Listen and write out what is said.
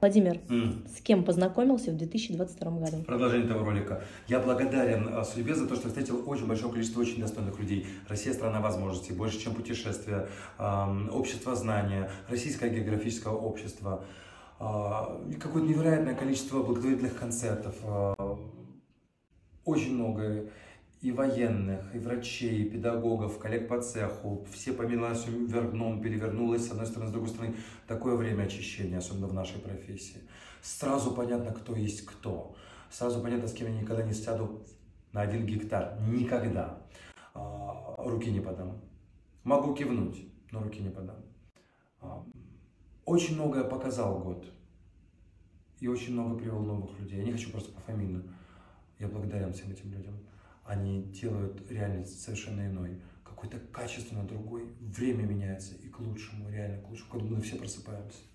Владимир, М. с кем познакомился в 2022 году? Продолжение этого ролика. Я благодарен а, судьбе за то, что встретил очень большое количество очень достойных людей. Россия – страна возможностей, больше, чем путешествия, общество знания, российское географическое общество, а, какое-то невероятное количество благотворительных концертов, а, очень много и военных, и врачей, и педагогов, коллег по цеху. Все по милости вверх дном перевернулось, с одной стороны, с другой стороны. Такое время очищения, особенно в нашей профессии. Сразу понятно, кто есть кто. Сразу понятно, с кем я никогда не сяду на один гектар. Никогда. А, Руки не подам. Могу кивнуть, но руки не подам. А, Очень многое показал год. И очень много привел новых людей. Я не хочу просто по фамилию. Я благодарен всем этим людям. Они делают реальность совершенно иной. Какой-то качественно другой. Время меняется и к лучшему, реально к лучшему. Когда мы все просыпаемся.